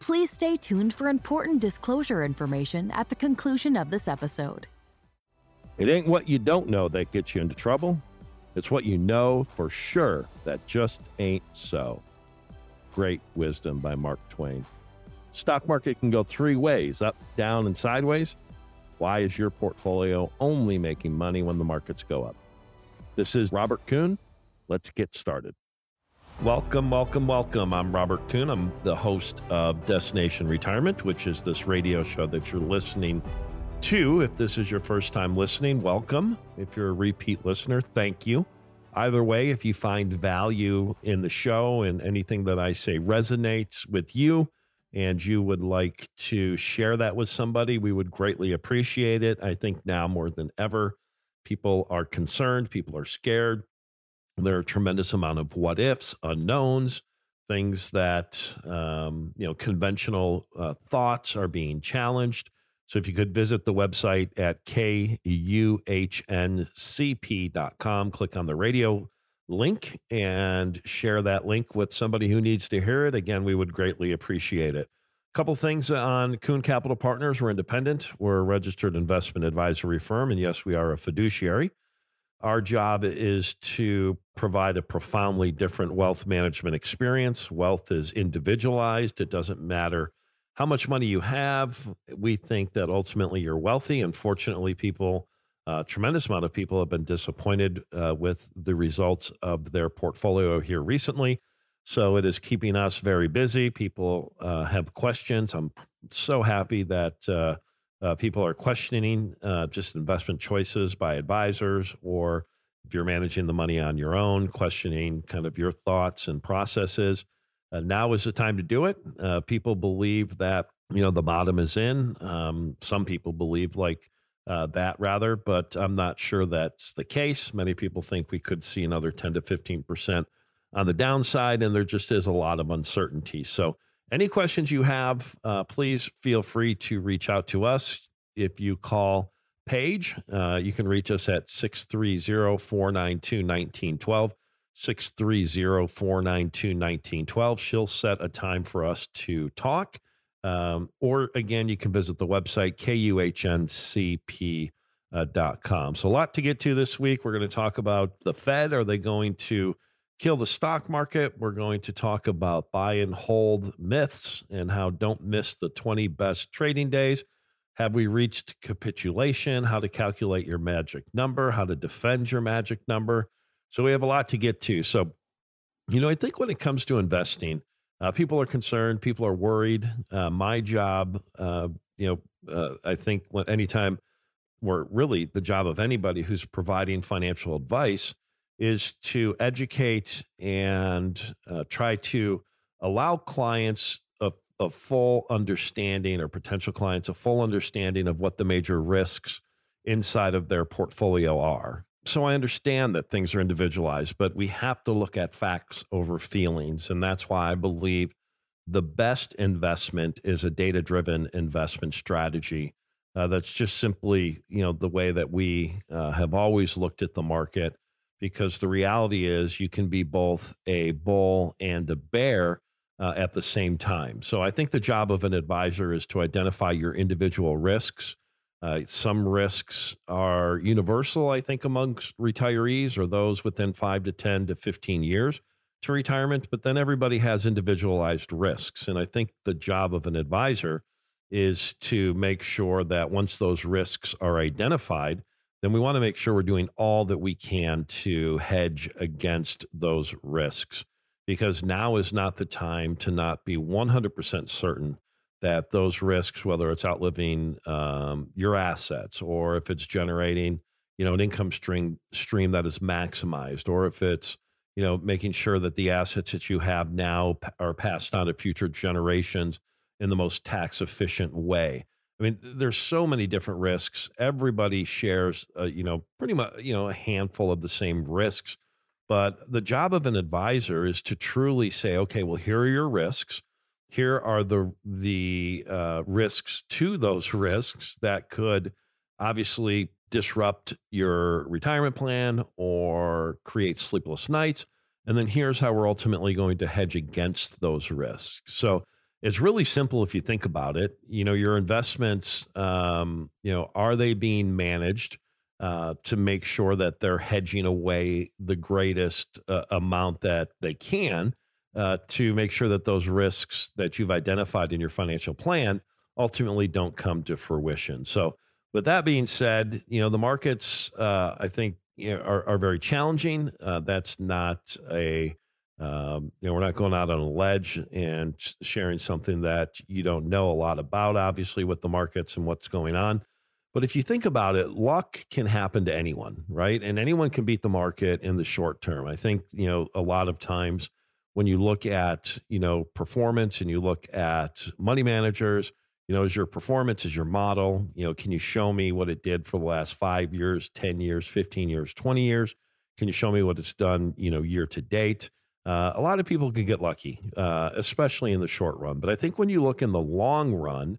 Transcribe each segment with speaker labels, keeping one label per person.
Speaker 1: Please stay tuned for important disclosure information at the conclusion of this episode.
Speaker 2: It ain't what you don't know that gets you into trouble. It's what you know for sure that just ain't so. Great wisdom by Mark Twain. Stock market can go three ways up, down, and sideways. Why is your portfolio only making money when the markets go up? This is Robert Kuhn. Let's get started. Welcome, welcome, welcome. I'm Robert Kuhn. I'm the host of Destination Retirement, which is this radio show that you're listening to. If this is your first time listening, welcome. If you're a repeat listener, thank you. Either way, if you find value in the show and anything that I say resonates with you and you would like to share that with somebody, we would greatly appreciate it. I think now more than ever, people are concerned, people are scared there are a tremendous amount of what ifs, unknowns, things that um, you know conventional uh, thoughts are being challenged. So if you could visit the website at kuhncp.com, click on the radio link and share that link with somebody who needs to hear it. Again, we would greatly appreciate it. A couple things on Kuhn Capital Partners. We're independent. We're a registered investment advisory firm. And yes, we are a fiduciary. Our job is to provide a profoundly different wealth management experience. Wealth is individualized, it doesn't matter how much money you have. We think that ultimately you're wealthy. Unfortunately, people, a tremendous amount of people have been disappointed uh, with the results of their portfolio here recently. So it is keeping us very busy. People uh, have questions. I'm so happy that. Uh, people are questioning uh, just investment choices by advisors, or if you're managing the money on your own, questioning kind of your thoughts and processes. Uh, now is the time to do it. Uh, people believe that you know the bottom is in. Um, some people believe like uh, that rather, but I'm not sure that's the case. Many people think we could see another 10 to 15 percent on the downside, and there just is a lot of uncertainty. So any questions you have, uh, please feel free to reach out to us. If you call Paige, uh, you can reach us at 630 492 1912. 630 492 1912. She'll set a time for us to talk. Um, or again, you can visit the website, kuhncp.com. So, a lot to get to this week. We're going to talk about the Fed. Are they going to kill the stock market. We're going to talk about buy and hold myths and how don't miss the 20 best trading days. Have we reached capitulation? How to calculate your magic number, how to defend your magic number. So we have a lot to get to. So, you know, I think when it comes to investing, uh, people are concerned, people are worried. Uh, my job, uh, you know, uh, I think when, anytime, or really the job of anybody who's providing financial advice is to educate and uh, try to allow clients a, a full understanding or potential clients a full understanding of what the major risks inside of their portfolio are. So I understand that things are individualized, but we have to look at facts over feelings. And that's why I believe the best investment is a data driven investment strategy. Uh, that's just simply, you know, the way that we uh, have always looked at the market because the reality is you can be both a bull and a bear uh, at the same time. So I think the job of an advisor is to identify your individual risks. Uh, some risks are universal, I think, amongst retirees or those within five to 10 to 15 years to retirement, but then everybody has individualized risks. And I think the job of an advisor is to make sure that once those risks are identified, then we want to make sure we're doing all that we can to hedge against those risks because now is not the time to not be 100% certain that those risks, whether it's outliving um, your assets or if it's generating, you know, an income stream stream that is maximized, or if it's, you know, making sure that the assets that you have now are passed on to future generations in the most tax efficient way. I mean, there's so many different risks. Everybody shares, uh, you know, pretty much, you know, a handful of the same risks. But the job of an advisor is to truly say, okay, well, here are your risks. Here are the the uh, risks to those risks that could obviously disrupt your retirement plan or create sleepless nights. And then here's how we're ultimately going to hedge against those risks. So it's really simple if you think about it. You know, your investments, um, you know, are they being managed uh, to make sure that they're hedging away the greatest uh, amount that they can uh, to make sure that those risks that you've identified in your financial plan ultimately don't come to fruition. So, with that being said, you know, the markets, uh, I think, you know, are, are very challenging. Uh, that's not a um, you know, we're not going out on a ledge and sharing something that you don't know a lot about, obviously, with the markets and what's going on. But if you think about it, luck can happen to anyone, right? And anyone can beat the market in the short term. I think, you know, a lot of times when you look at, you know, performance and you look at money managers, you know, is your performance, is your model, you know, can you show me what it did for the last five years, 10 years, 15 years, 20 years? Can you show me what it's done, you know, year to date? Uh, a lot of people can get lucky, uh, especially in the short run. But I think when you look in the long run,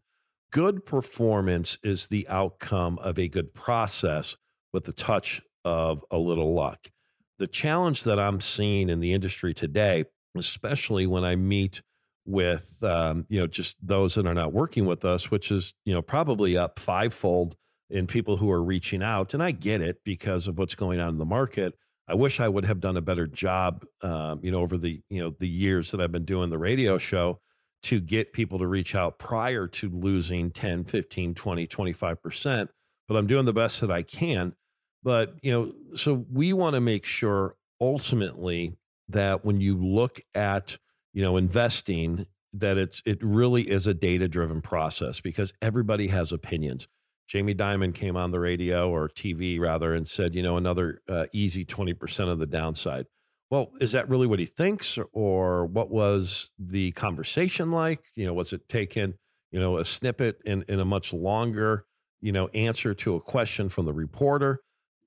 Speaker 2: good performance is the outcome of a good process with the touch of a little luck. The challenge that I'm seeing in the industry today, especially when I meet with um, you know just those that are not working with us, which is you know probably up fivefold in people who are reaching out, and I get it because of what's going on in the market I wish I would have done a better job, um, you know, over the you know the years that I've been doing the radio show to get people to reach out prior to losing 10, 15, 20, 25%. But I'm doing the best that I can. But, you know, so we want to make sure ultimately that when you look at, you know, investing, that it's it really is a data driven process because everybody has opinions. Jamie Dimon came on the radio or TV rather and said, you know, another uh, easy 20% of the downside. Well, is that really what he thinks or what was the conversation like? You know, was it taken, you know, a snippet in, in a much longer, you know, answer to a question from the reporter?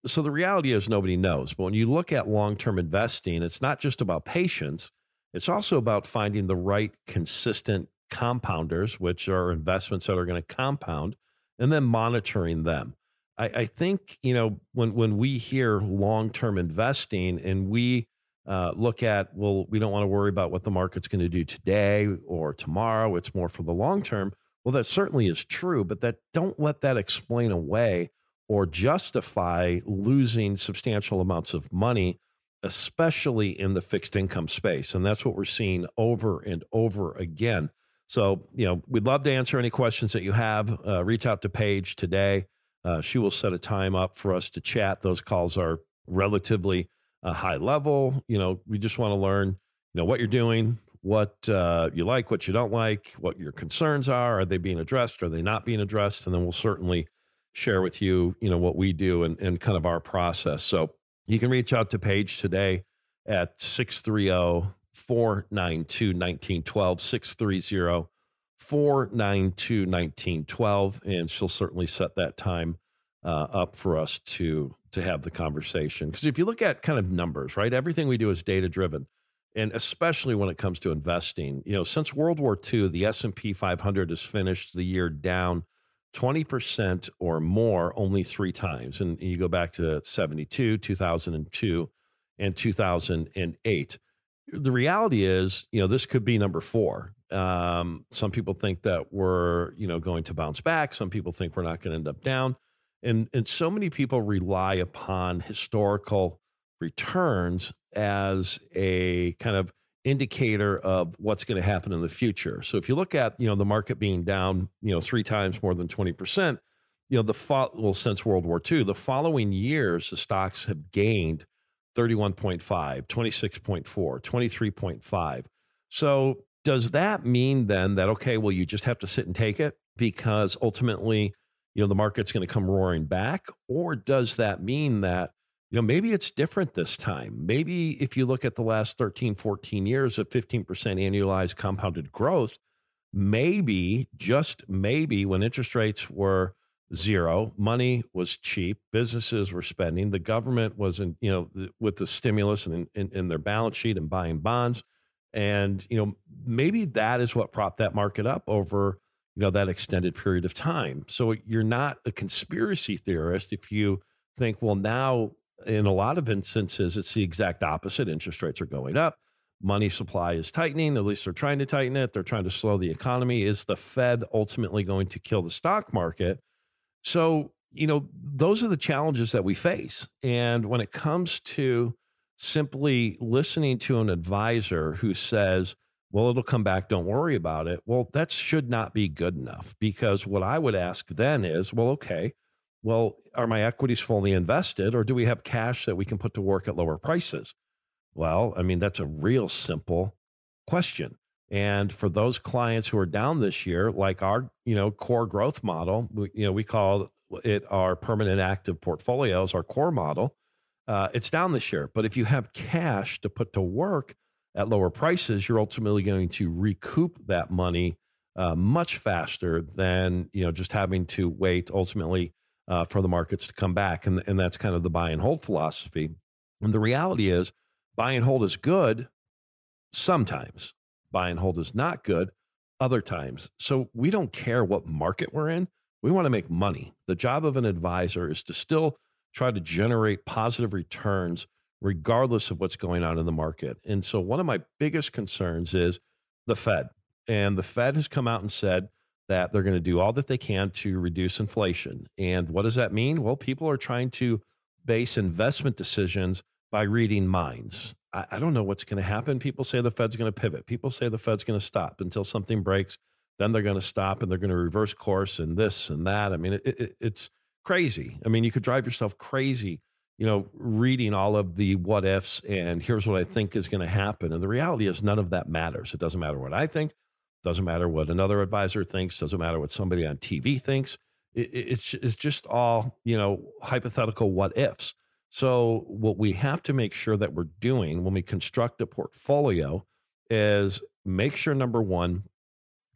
Speaker 2: So the reality is nobody knows. But when you look at long term investing, it's not just about patience, it's also about finding the right consistent compounders, which are investments that are going to compound and then monitoring them. I, I think you know when when we hear long term investing and we uh, look at well, we don't want to worry about what the market's going to do today or tomorrow. It's more for the long term. Well, that certainly is true, but that don't let that explain away or justify losing substantial amounts of money, especially in the fixed income space. And that's what we're seeing over and over again. So, you know, we'd love to answer any questions that you have. Uh, reach out to Paige today. Uh, she will set a time up for us to chat. Those calls are relatively uh, high level. You know, we just want to learn, you know, what you're doing, what uh, you like, what you don't like, what your concerns are. Are they being addressed? Are they not being addressed? And then we'll certainly share with you, you know, what we do and, and kind of our process. So you can reach out to Paige today at 630 492 1912, 630 492 1912. And she'll certainly set that time uh, up for us to to have the conversation. Because if you look at kind of numbers, right, everything we do is data driven, and especially when it comes to investing. You know, since World War II, the S and P 500 has finished the year down 20% or more only three times, and you go back to 72, 2002, and 2008 the reality is, you know, this could be number four. Um, some people think that we're, you know, going to bounce back. Some people think we're not going to end up down. And, and so many people rely upon historical returns as a kind of indicator of what's going to happen in the future. So if you look at, you know, the market being down, you know, three times more than 20%, you know, the fo- well, since World War II, the following years, the stocks have gained 31.5, 26.4, 23.5. So does that mean then that, okay, well, you just have to sit and take it because ultimately, you know, the market's going to come roaring back? Or does that mean that, you know, maybe it's different this time? Maybe if you look at the last 13, 14 years of 15% annualized compounded growth, maybe, just maybe, when interest rates were zero. Money was cheap. Businesses were spending. The government was in, you know, with the stimulus and in, in, their balance sheet and buying bonds. And, you know, maybe that is what propped that market up over, you know, that extended period of time. So you're not a conspiracy theorist if you think, well, now in a lot of instances, it's the exact opposite. Interest rates are going up. money supply is tightening. At least they're trying to tighten it. They're trying to slow the economy. Is the Fed ultimately going to kill the stock market? So, you know, those are the challenges that we face. And when it comes to simply listening to an advisor who says, well, it'll come back, don't worry about it. Well, that should not be good enough because what I would ask then is, well, okay, well, are my equities fully invested or do we have cash that we can put to work at lower prices? Well, I mean, that's a real simple question. And for those clients who are down this year, like our, you know, core growth model, we, you know, we call it our permanent active portfolios, our core model. Uh, it's down this year. But if you have cash to put to work at lower prices, you're ultimately going to recoup that money uh, much faster than you know just having to wait ultimately uh, for the markets to come back. And, and that's kind of the buy and hold philosophy. And the reality is, buy and hold is good sometimes, buy and hold is not good other times. So we don't care what market we're in. We want to make money. The job of an advisor is to still try to generate positive returns regardless of what's going on in the market. And so one of my biggest concerns is the Fed. And the Fed has come out and said, that they're going to do all that they can to reduce inflation. And what does that mean? Well, people are trying to base investment decisions by reading minds. I, I don't know what's going to happen. People say the Fed's going to pivot. People say the Fed's going to stop until something breaks. Then they're going to stop and they're going to reverse course and this and that. I mean, it, it, it's crazy. I mean, you could drive yourself crazy, you know, reading all of the what ifs and here's what I think is going to happen. And the reality is, none of that matters. It doesn't matter what I think. Doesn't matter what another advisor thinks. Doesn't matter what somebody on TV thinks. It, it's it's just all you know hypothetical what ifs. So what we have to make sure that we're doing when we construct a portfolio is make sure number one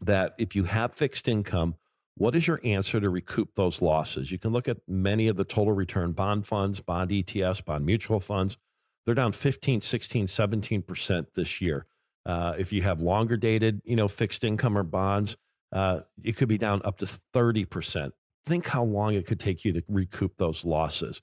Speaker 2: that if you have fixed income, what is your answer to recoup those losses? You can look at many of the total return bond funds, bond ETFs, bond mutual funds. They're down 15, 16, 17% this year. Uh, if you have longer dated, you know, fixed income or bonds, uh, it could be down up to 30%. Think how long it could take you to recoup those losses.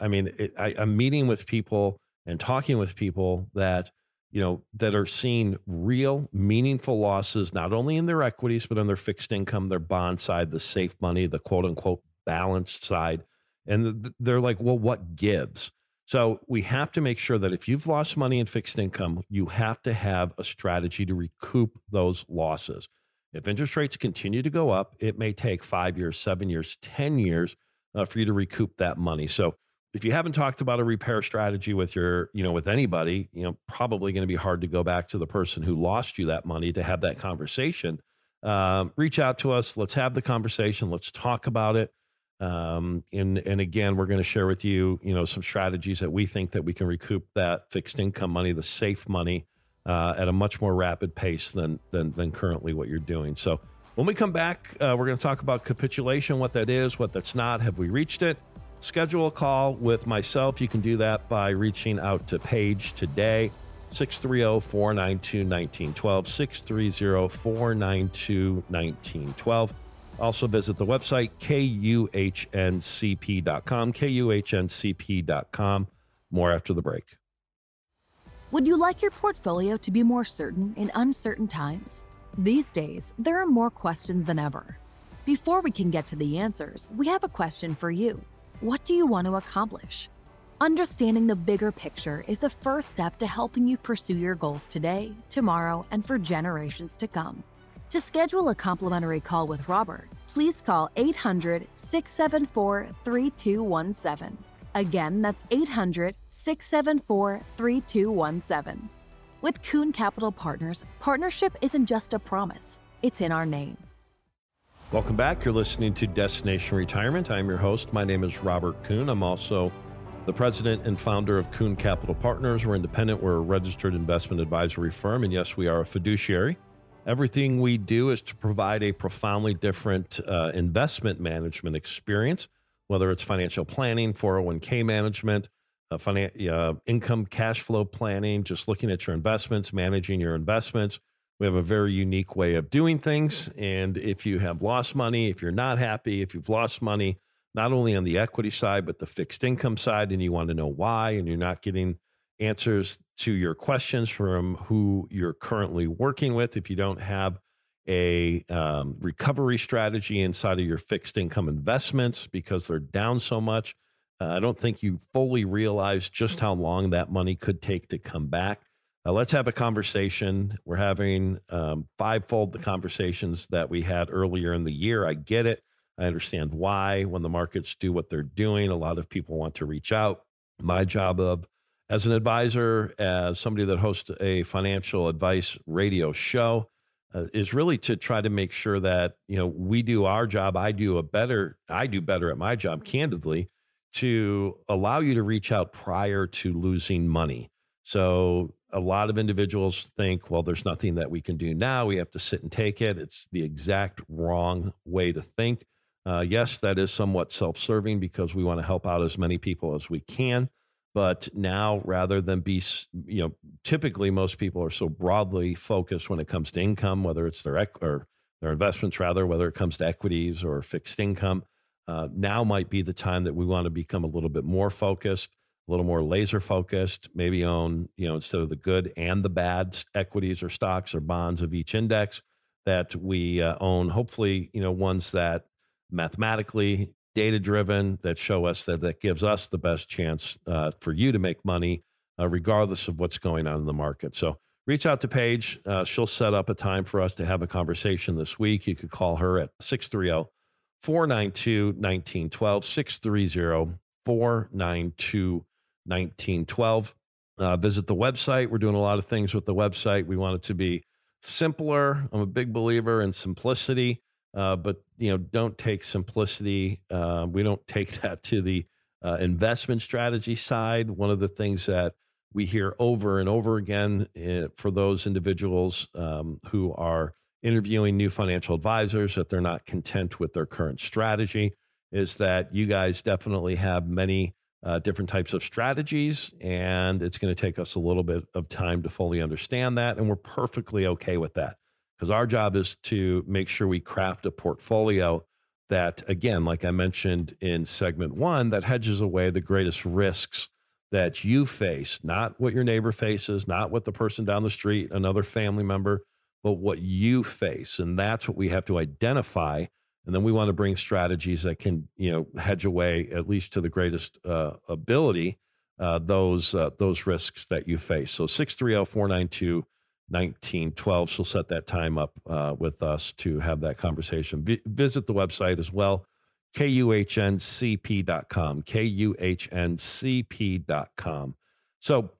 Speaker 2: I mean, it, I, I'm meeting with people and talking with people that, you know, that are seeing real meaningful losses, not only in their equities, but on their fixed income, their bond side, the safe money, the quote unquote balanced side. And they're like, well, what gives? So we have to make sure that if you've lost money in fixed income, you have to have a strategy to recoup those losses. If interest rates continue to go up, it may take five years, seven years, 10 years uh, for you to recoup that money. So if you haven't talked about a repair strategy with your, you know, with anybody, you know, probably going to be hard to go back to the person who lost you that money to have that conversation. Um, reach out to us. Let's have the conversation. Let's talk about it. Um, and and again, we're going to share with you, you know, some strategies that we think that we can recoup that fixed income money, the safe money, uh, at a much more rapid pace than than than currently what you're doing. So when we come back, uh, we're going to talk about capitulation, what that is, what that's not. Have we reached it? Schedule a call with myself. You can do that by reaching out to Paige today. 630 492 1912. 630 492 1912. Also, visit the website kuhncp.com, kuhncp.com. More after the break.
Speaker 1: Would you like your portfolio to be more certain in uncertain times? These days, there are more questions than ever. Before we can get to the answers, we have a question for you. What do you want to accomplish? Understanding the bigger picture is the first step to helping you pursue your goals today, tomorrow, and for generations to come. To schedule a complimentary call with Robert, please call 800 674 3217. Again, that's 800 674 3217. With Kuhn Capital Partners, partnership isn't just a promise, it's in our name.
Speaker 2: Welcome back. You're listening to Destination Retirement. I'm your host. My name is Robert Kuhn. I'm also the president and founder of Kuhn Capital Partners. We're independent, we're a registered investment advisory firm, and yes, we are a fiduciary. Everything we do is to provide a profoundly different uh, investment management experience, whether it's financial planning, 401k management, uh, finan- uh, income cash flow planning, just looking at your investments, managing your investments. We have a very unique way of doing things. And if you have lost money, if you're not happy, if you've lost money, not only on the equity side, but the fixed income side, and you want to know why, and you're not getting answers to your questions from who you're currently working with. If you don't have a um, recovery strategy inside of your fixed income investments because they're down so much, uh, I don't think you fully realize just how long that money could take to come back. Uh, let's have a conversation. We're having um, fivefold the conversations that we had earlier in the year. I get it. I understand why. When the markets do what they're doing, a lot of people want to reach out. My job of as an advisor, as somebody that hosts a financial advice radio show, uh, is really to try to make sure that you know we do our job. I do a better. I do better at my job, candidly, to allow you to reach out prior to losing money. So a lot of individuals think, well, there's nothing that we can do now. We have to sit and take it. It's the exact wrong way to think. Uh, yes, that is somewhat self serving because we want to help out as many people as we can. But now, rather than be, you know, typically most people are so broadly focused when it comes to income, whether it's their or their investments, rather, whether it comes to equities or fixed income. Uh, now might be the time that we want to become a little bit more focused, a little more laser focused, maybe own, you know, instead of the good and the bad equities or stocks or bonds of each index that we uh, own, hopefully, you know, ones that mathematically data driven that show us that that gives us the best chance uh, for you to make money uh, regardless of what's going on in the market. So reach out to Paige. Uh, she'll set up a time for us to have a conversation this week. You could call her at 630 492 1912, 630 492 1912. Uh, visit the website. We're doing a lot of things with the website. We want it to be simpler. I'm a big believer in simplicity, uh, but you know, don't take simplicity. Uh, we don't take that to the uh, investment strategy side. One of the things that we hear over and over again eh, for those individuals um, who are interviewing new financial advisors that they're not content with their current strategy is that you guys definitely have many uh, different types of strategies and it's going to take us a little bit of time to fully understand that and we're perfectly okay with that because our job is to make sure we craft a portfolio that again like i mentioned in segment one that hedges away the greatest risks that you face not what your neighbor faces not what the person down the street another family member but what you face. And that's what we have to identify. And then we want to bring strategies that can, you know, hedge away at least to the greatest uh, ability uh, those uh, those risks that you face. So 630-492 1912. She'll set that time up uh, with us to have that conversation. V- visit the website as well, kuhncp.com, kuhncp.com. So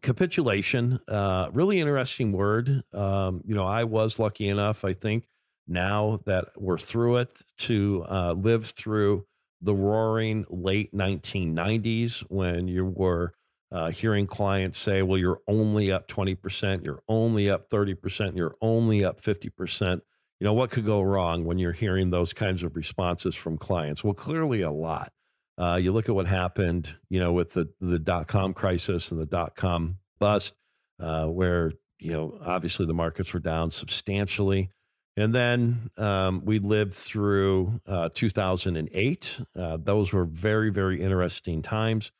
Speaker 2: capitulation, uh, really interesting word. Um, you know, I was lucky enough, I think, now that we're through it, to uh, live through the roaring late 1990s when you were uh, hearing clients say, well, you're only up 20%, you're only up 30%, you're only up 50%. You know, what could go wrong when you're hearing those kinds of responses from clients? Well, clearly a lot. Uh, you look at what happened, you know, with the the dot com crisis and the dot com bust, uh, where you know obviously the markets were down substantially, and then um, we lived through uh, 2008. Uh, those were very very interesting times,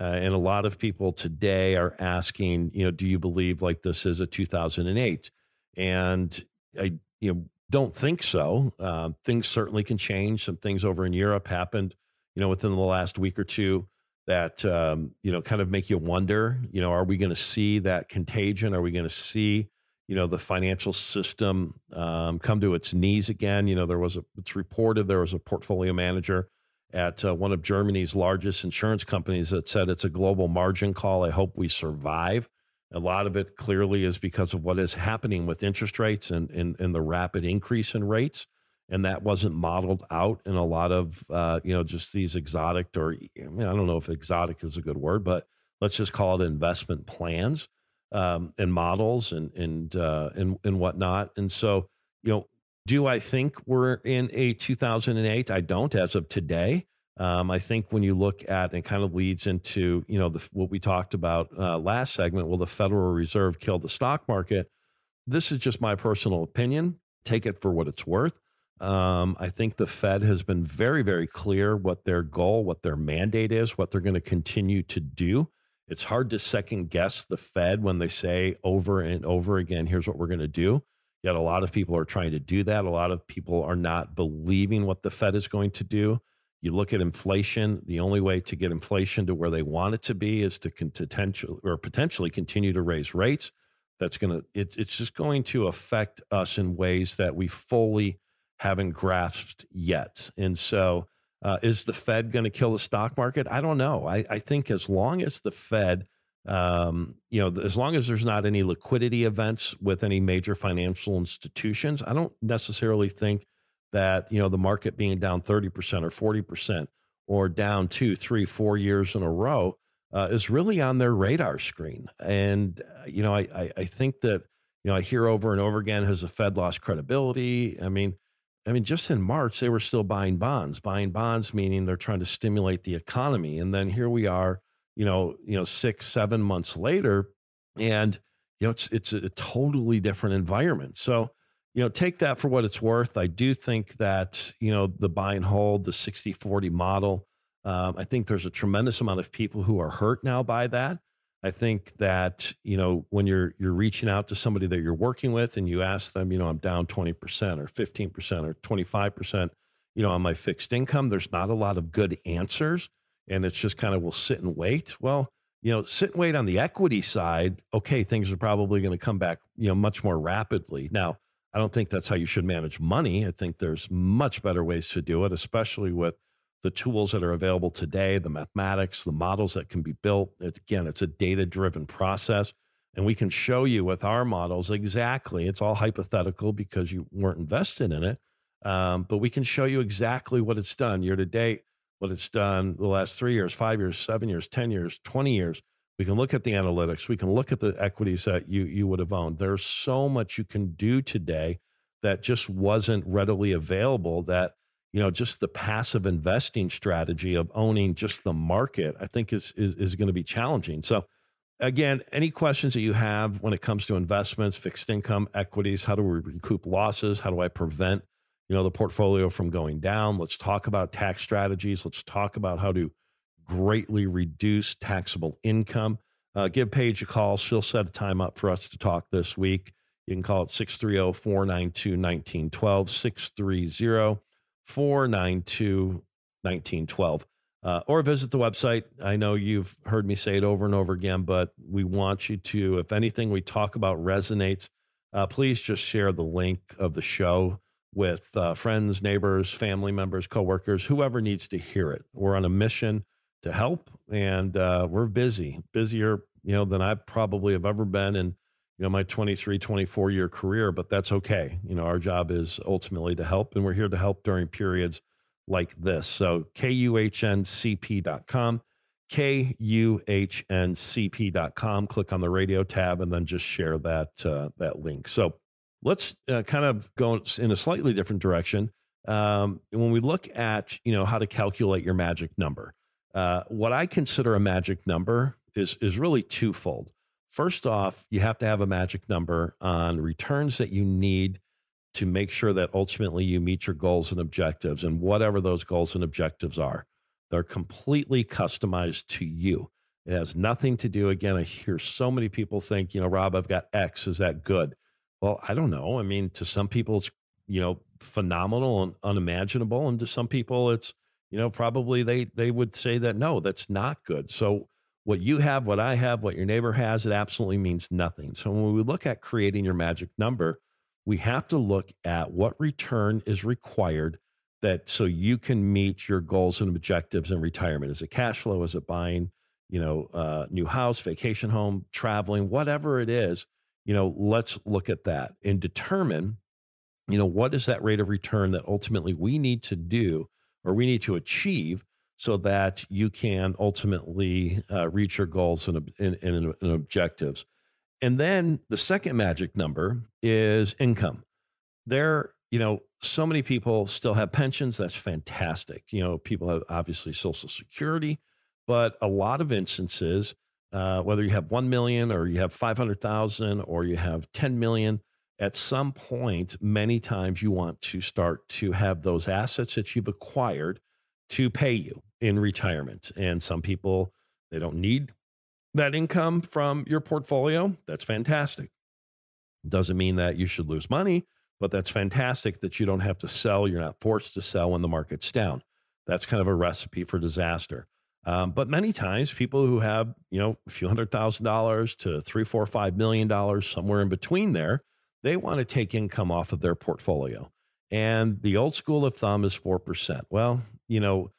Speaker 2: uh, and a lot of people today are asking, you know, do you believe like this is a 2008? And I, you know, don't think so. Uh, things certainly can change. Some things over in Europe happened you know, within the last week or two that, um, you know, kind of make you wonder, you know, are we going to see that contagion? Are we going to see, you know, the financial system um, come to its knees again? You know, there was a, it's reported there was a portfolio manager at uh, one of Germany's largest insurance companies that said it's a global margin call. I hope we survive. A lot of it clearly is because of what is happening with interest rates and, and, and the rapid increase in rates and that wasn't modeled out in a lot of uh, you know just these exotic or I, mean, I, don't know if exotic is a good word, but let's just call it investment plans um, and models and and uh, and and whatnot. And so you know, do I think we're in a 2008? I don't as of today. Um, I think when you look at and kind of leads into you know the, what we talked about uh, last segment, will the Federal Reserve kill the stock market? This is just my personal opinion. Take it for what it's worth. Um, I think the Fed has been very, very clear what their goal, what their mandate is, what they're going to continue to do. It's hard to second guess the Fed when they say over and over again, here's what we're going to do. Yet a lot of people are trying to do that. A lot of people are not believing what the Fed is going to do. You look at inflation, the only way to get inflation to where they want it to be is to potentially or potentially continue to raise rates. That's going to, it, it's just going to affect us in ways that we fully haven't grasped yet. And so, uh, is the Fed going to kill the stock market? I don't know. I, I think as long as the Fed, um, you know, as long as there's not any liquidity events with any major financial institutions, I don't necessarily think that you know the market being down 30% or 40% or down two, three, four years in a row uh, is really on their radar screen. And uh, you know, I, I I think that you know I hear over and over again has the Fed lost credibility? I mean I mean, just in March, they were still buying bonds, buying bonds, meaning they're trying to stimulate the economy. And then here we are, you know, you know, six, seven months later, and you know, it's it's a totally different environment. So, you know, take that for what it's worth. I do think that, you know, the buy and hold, the 60 40 model, um, I think there's a tremendous amount of people who are hurt now by that. I think that you know when you're you're reaching out to somebody that you're working with and you ask them, you know, I'm down 20% or 15% or 25%, you know, on my fixed income, there's not a lot of good answers and it's just kind of we'll sit and wait. Well, you know, sit and wait on the equity side, okay, things are probably going to come back, you know, much more rapidly. Now, I don't think that's how you should manage money. I think there's much better ways to do it, especially with the tools that are available today, the mathematics, the models that can be built. Again, it's a data driven process. And we can show you with our models exactly, it's all hypothetical because you weren't invested in it. Um, but we can show you exactly what it's done year to date, what it's done the last three years, five years, seven years, 10 years, 20 years. We can look at the analytics. We can look at the equities that you, you would have owned. There's so much you can do today that just wasn't readily available that you know, just the passive investing strategy of owning just the market, I think is is, is going to be challenging. So again, any questions that you have when it comes to investments, fixed income, equities, how do we recoup losses? How do I prevent, you know, the portfolio from going down? Let's talk about tax strategies. Let's talk about how to greatly reduce taxable income. Uh, give Paige a call. She'll set a time up for us to talk this week. You can call it 630 492 1912, 630 492 1912. Uh, or visit the website. I know you've heard me say it over and over again, but we want you to, if anything we talk about resonates, uh, please just share the link of the show with uh, friends, neighbors, family members, coworkers, whoever needs to hear it. We're on a mission to help, and uh, we're busy, busier, you know, than I probably have ever been in you know my 23 24 year career but that's okay. You know our job is ultimately to help and we're here to help during periods like this. So kuhncp.com kuhncp.com click on the radio tab and then just share that uh, that link. So let's uh, kind of go in a slightly different direction. Um, when we look at you know how to calculate your magic number uh, what i consider a magic number is is really twofold First off, you have to have a magic number on returns that you need to make sure that ultimately you meet your goals and objectives and whatever those goals and objectives are. They're completely customized to you. It has nothing to do, again, I hear so many people think, you know, Rob, I've got X. Is that good? Well, I don't know. I mean, to some people, it's, you know, phenomenal and unimaginable. And to some people, it's, you know, probably they they would say that no, that's not good. So what you have, what I have, what your neighbor has, it absolutely means nothing. So when we look at creating your magic number, we have to look at what return is required that so you can meet your goals and objectives in retirement. Is it cash flow? Is it buying, you know, uh, new house, vacation home, traveling, whatever it is? You know, let's look at that and determine, you know, what is that rate of return that ultimately we need to do or we need to achieve so that you can ultimately uh, reach your goals and, and, and, and objectives. And then the second magic number is income. There, you know, so many people still have pensions. That's fantastic. You know, people have obviously Social Security, but a lot of instances, uh, whether you have 1 million or you have 500,000 or you have 10 million, at some point, many times you want to start to have those assets that you've acquired to pay you in retirement. And some people, they don't need that income from your portfolio, that's fantastic. Doesn't mean that you should lose money, but that's fantastic that you don't have to sell. You're not forced to sell when the market's down. That's kind of a recipe for disaster. Um, but many times, people who have you know a few hundred thousand dollars to three, four, five million dollars, somewhere in between there, they want to take income off of their portfolio. And the old school of thumb is four percent. Well, you know,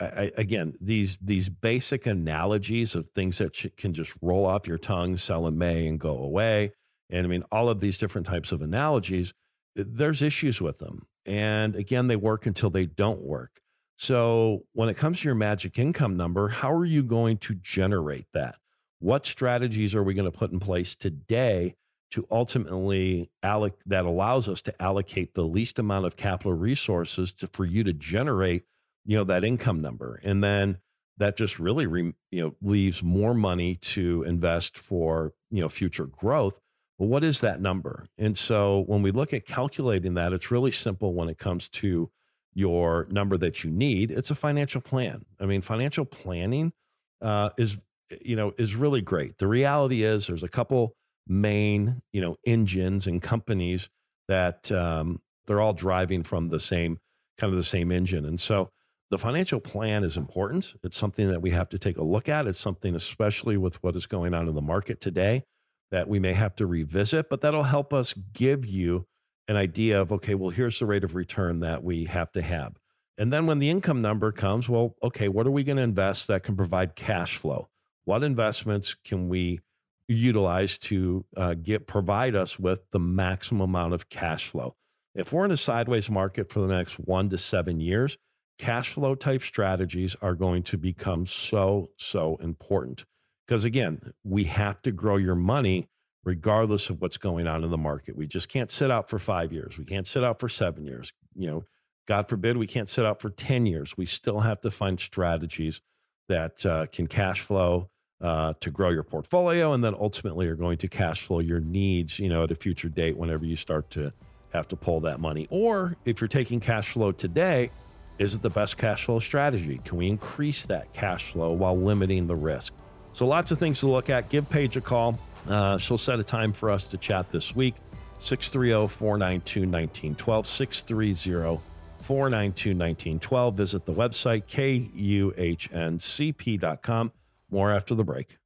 Speaker 2: I, again, these these basic analogies of things that can just roll off your tongue, sell in May and go away, and I mean all of these different types of analogies. Eh, there's issues with them, and again, they work until they don't work. So when it comes to your magic income number, how are you going to generate that? What strategies are we going to put in place today to ultimately alloc- that allows us to allocate the least amount of capital resources to, for you to generate you know that income number and then that just really re, you know leaves more money to invest for you know future growth. But what is that number? And so when we look at calculating that it's really simple when it comes to your number that you need. It's a financial plan. I mean financial planning uh, is you know is really great. The reality is there's a couple main you know engines and companies that um, they're all driving from the same kind of the same engine. And so the financial plan is important. It's something that we have to take a look at. It's something, especially with what is going on in the market today, that we may have to revisit, but that'll help us give you an idea of, okay, well, here's the rate of return that we have to have. And then when the income number comes, well, okay, what are we going to invest that can provide cash flow? What investments can we utilize to uh, get provide us with the maximum amount of cash flow? If we're in a sideways market for the next one to seven years, cash flow type strategies are going to become so, so important. Because again, we have to grow your money regardless of what's going on in the market. We just can't sit out for five years. We can't sit out for seven years. You know, God forbid we can't sit out for 10 years. We still have to find strategies that uh, can cash flow uh, to grow your portfolio and then ultimately are going to cash flow your needs, you know, at a future date whenever you start to have to pull that money. Or if you're taking cash flow today, is it the best cash flow strategy? Can we increase that cash flow while limiting the risk? So, lots of things to look at. Give Paige a call. Uh, she'll set a time for us to chat this week 630 492 1912. 630 492 1912. Visit the website, kuhncp.com. More after the break.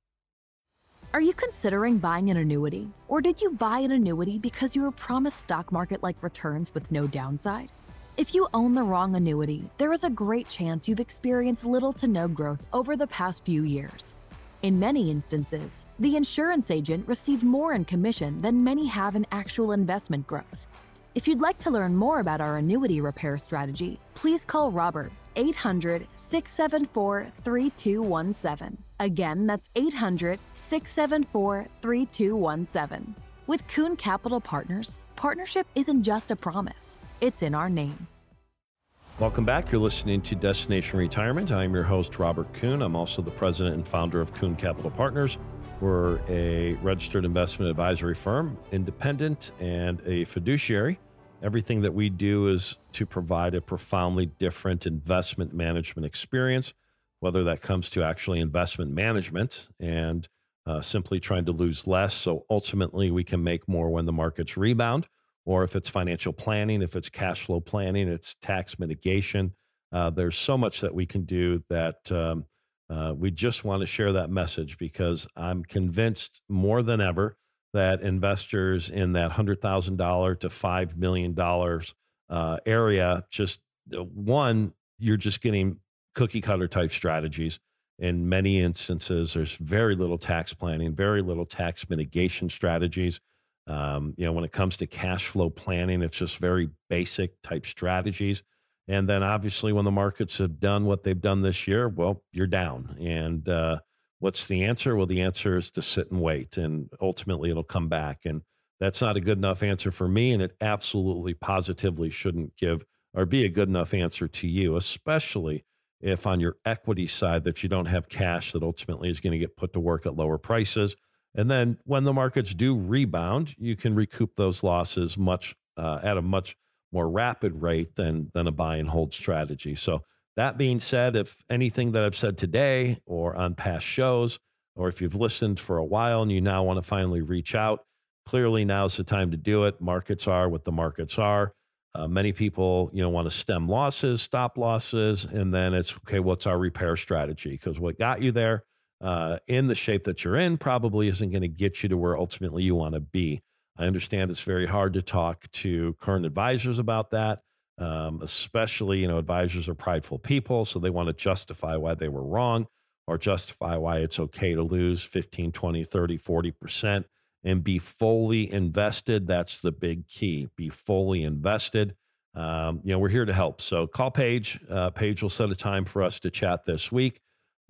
Speaker 1: Are you considering buying an annuity? Or did you buy an annuity because you were promised stock market like returns with no downside? If you own the wrong annuity, there is a great chance you've experienced little to no growth over the past few years. In many instances, the insurance agent received more in commission than many have in actual investment growth. If you'd like to learn more about our annuity repair strategy, please call Robert 800 674 3217. Again, that's 800 674 3217. With Kuhn Capital Partners, partnership isn't just a promise it's in our name.
Speaker 2: Welcome back. You're listening to Destination Retirement. I'm your host, Robert Kuhn. I'm also the president and founder of Kuhn Capital Partners. We're a registered investment advisory firm, independent, and a fiduciary. Everything that we do is to provide a profoundly different investment management experience, whether that comes to actually investment management and uh, simply trying to lose less. So ultimately, we can make more when the markets rebound or if it's financial planning, if it's cash flow planning, it's tax mitigation. Uh, there's so much that we can do that um, uh, we just want to share that message because I'm convinced more than ever that investors in that $100,000 to $5 million uh, area just uh, one, you're just getting cookie cutter type strategies. In many instances, there's very little tax planning, very little tax mitigation strategies. Um, you know, when it comes to cash flow planning, it's just very basic type strategies. And then obviously, when the markets have done what they've done this year, well, you're down. And uh, what's the answer? Well, the answer is to sit and wait, and ultimately it'll come back. And that's not a good enough answer for me. And it absolutely, positively shouldn't give or be a good enough answer to you, especially if on your equity side that you don't have cash that ultimately is going to get put to work at lower prices and then when the markets do rebound, you can recoup those losses much uh, at a much more rapid rate than than a buy and hold strategy. So that being said, if anything that I've said today or on past shows or if you've listened for a while and you now want to finally reach out, clearly now's the time to do it. Markets are what the markets are. Uh, many people, you know, want to stem losses, stop losses, and then it's okay. What's our repair strategy? Because what got you there uh, in the shape that you're in probably isn't going to get you to where ultimately you want to be. I understand it's very hard to talk to current advisors about that, um, especially, you know, advisors are prideful people, so they want to justify why they were wrong or justify why it's okay to lose 15, 20, 30, 40 percent and be fully invested. That's the big key. Be fully invested. Um, you know, we're here to help. So call Paige. Uh, Paige will set a time for us to chat this week.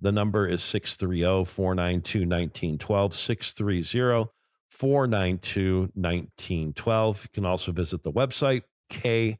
Speaker 2: The number is 630 492 1912. 630 492 1912. You can also visit the website, kuhncp.com,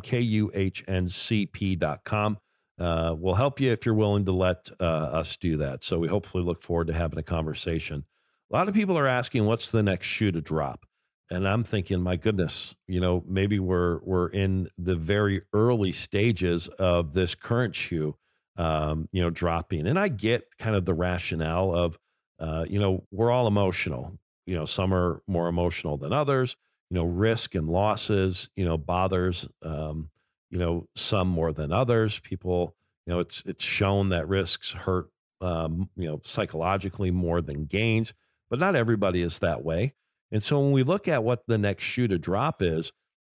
Speaker 2: kuhncp.com uh, will help you if you're willing to let uh, us do that. So we hopefully look forward to having a conversation. A lot of people are asking, what's the next shoe to drop? And I'm thinking, my goodness, you know, maybe we're we're in the very early stages of this current shoe, um, you know, dropping. And I get kind of the rationale of, uh, you know, we're all emotional. You know, some are more emotional than others. You know, risk and losses, you know, bothers. Um, you know some more than others people you know it's it's shown that risks hurt um, you know psychologically more than gains but not everybody is that way and so when we look at what the next shoe to drop is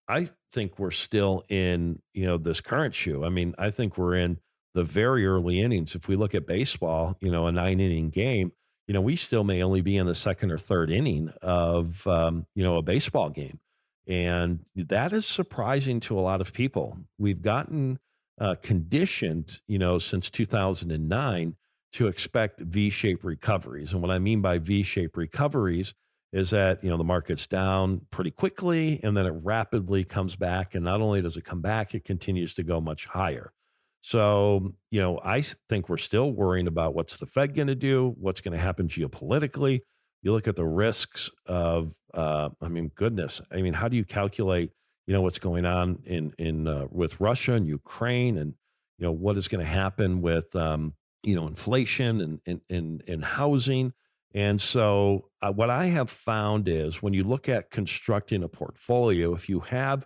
Speaker 2: i think we're still in you know this current shoe i mean i think we're in the very early innings if we look at baseball you know a nine inning game you know we still may only be in the second or third inning of um, you know a baseball game and that is surprising to a lot of people. We've gotten uh, conditioned, you know, since 2009 to expect V-shaped recoveries. And what I mean by V-shaped recoveries is that, you know, the market's down pretty quickly and then it rapidly comes back. And not only does it come back, it continues to go much higher. So, you know, I think we're still worrying about what's the Fed going to do, what's going to happen geopolitically you look at the risks of, uh, I mean, goodness, I mean, how do you calculate, you know, what's going on in in uh, with Russia and Ukraine, and you know what is going to happen with, um, you know, inflation and and and, and housing. And so, uh, what I have found is when you look at constructing a portfolio, if you have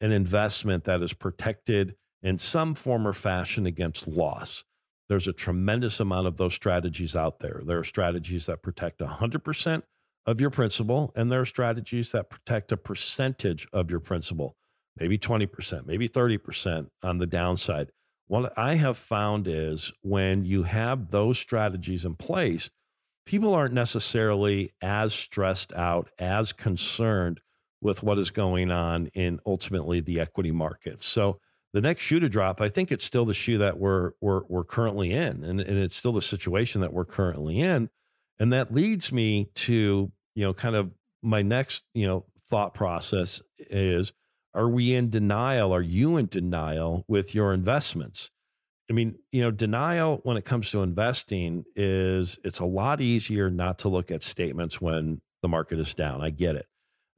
Speaker 2: an investment that is protected in some form or fashion against loss, there's a tremendous amount of those strategies out there. There are strategies that protect 100% of your principal, and there are strategies that protect a percentage of your principal, maybe 20%, maybe 30% on the downside. What I have found is when you have those strategies in place, people aren't necessarily as stressed out, as concerned with what is going on in ultimately the equity markets. So the next shoe to drop, I think it's still the shoe that we're we're we're currently in, and, and it's still the situation that we're currently in, and that leads me to you know kind of my next you know thought process is: Are we in denial? Are you in denial with your investments? I mean, you know, denial when it comes to investing is it's a lot easier not to look at statements when the market is down. I get it.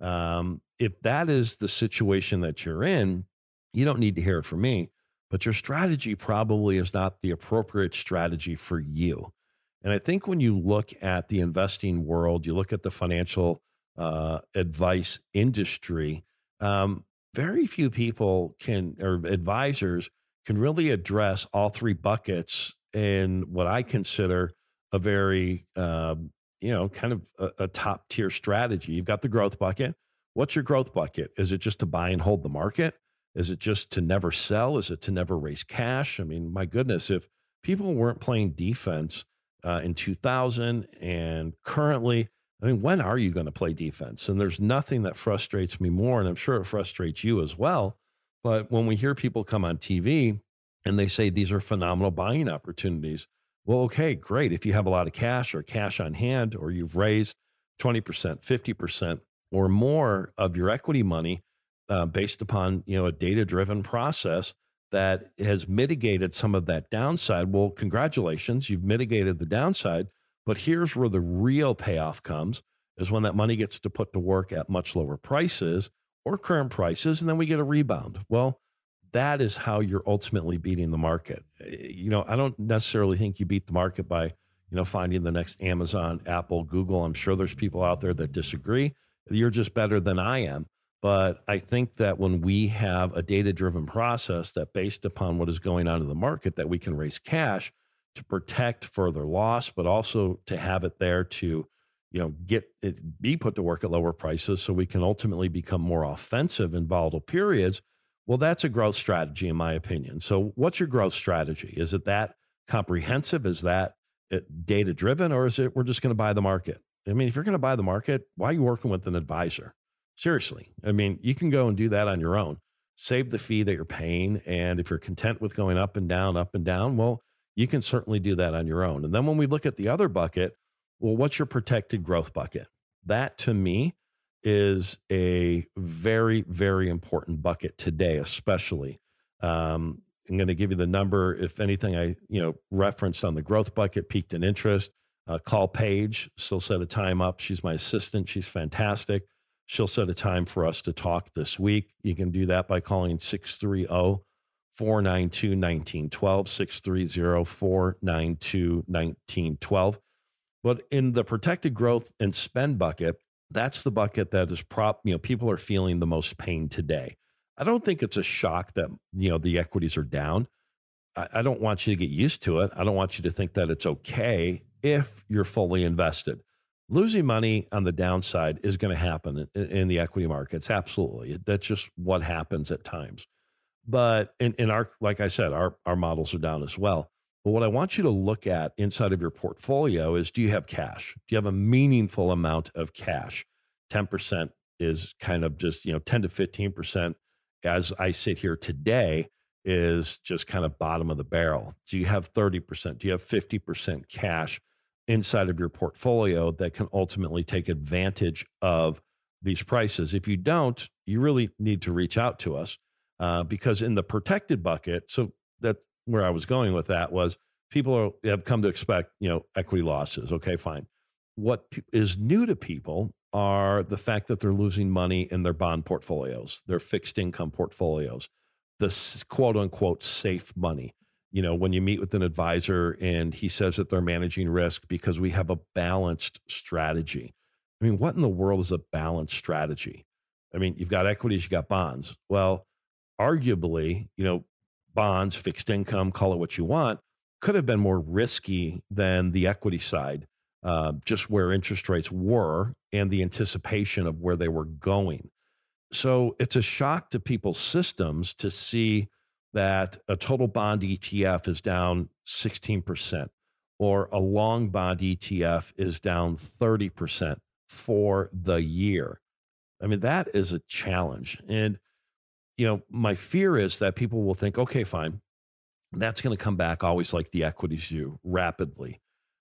Speaker 2: Um, if that is the situation that you're in, you don't need to hear it from me, but your strategy probably is not the appropriate strategy for you. And I think when you look at the investing world, you look at the financial uh, advice industry, um, very few people can, or advisors can really address all three buckets in what I consider a very, um, you know, kind of a, a top tier strategy. You've got the growth bucket. What's your growth bucket? Is it just to buy and hold the market? Is it just to never sell? Is it to never raise cash? I mean, my goodness, if people weren't playing defense uh, in 2000 and currently, I mean, when are you going to play defense? And there's nothing that frustrates me more, and I'm sure it frustrates you as well. But when we hear people come on TV and they say these are phenomenal buying opportunities, well, okay, great. If you have a lot of cash or cash on hand, or you've raised 20%, 50%, or more of your equity money, uh, based upon you know a data driven process that has mitigated some of that downside. Well, congratulations, you've mitigated the downside. But here's where the real payoff comes is when that money gets to put to work at much lower prices or current prices, and then we get a rebound. Well, that is how you're ultimately beating the market. Eh, you know, I don't necessarily think you beat the market by, you know, finding the next Amazon, Apple, Google. I'm sure there's people out there that disagree. You're just better than I am. But I think that when we have a data driven process that based upon what is going on in the market, that we can raise cash to protect further loss, but also to have it there to, you know, get it be put to work at lower prices so we can ultimately become more offensive in volatile periods. Well, that's a growth strategy, in my opinion. So, what's your growth strategy? Is it that comprehensive? Is that uh, data driven, or is it we're just going to buy the market? I mean, if you're going to buy the market, why are you working with an advisor? Seriously. I mean, you can go and do that on your own. Save the fee that you're paying. And if you're content with going up and down, up and down, well, you can certainly do that on your own. And then when we look at the other bucket, well, what's your protected growth bucket? That to me is a very, very important bucket today, especially. Um, I'm going to give you the number. If anything, I you know referenced on the growth bucket peaked in interest. Uh, call Paige. She'll set a time up. She's my assistant. She's fantastic. She'll set a time for us to talk this week. You can do that by calling 630 492 1912, 630 492 1912. But in the protected growth and spend bucket, that's the bucket that is prop, you know, people are feeling the most pain today. I don't think it's a shock that, you know, the equities are down. I, I don't want you to get used to it. I don't want you to think that it's okay if you're fully invested losing money on the downside is going to happen in, in, the equity markets. Absolutely. That's just what happens at times. But in, in our, like I said, our, our models are down as well. But what I want you to look at inside of your portfolio is do you have cash? Do you have a meaningful amount of cash? 10% is kind of just, you know, 10 to 15% as I sit here today is just kind of bottom of the barrel. Do you have 30%? Do you have 50% cash? inside of your portfolio that can ultimately take advantage of these prices. If you don't, you really need to reach out to us uh, because in the protected bucket, so that where I was going with that was people are, have come to expect, you know, equity losses. Okay, fine. What is new to people are the fact that they're losing money in their bond portfolios, their fixed income portfolios, the quote unquote safe money you know, when you meet with an advisor and he says that they're managing risk because we have a balanced strategy. I mean, what in the world is a balanced strategy? I mean, you've got equities, you've got bonds. Well, arguably, you know, bonds, fixed income, call it what you want, could have been more risky than the equity side, uh, just where interest rates were and the anticipation of where they were going. So it's a shock to people's systems to see that a total bond ETF is down 16% or a long bond ETF is down 30% for the year. I mean, that is a challenge. And, you know, my fear is that people will think, okay, fine, that's going to come back always like the equities do rapidly.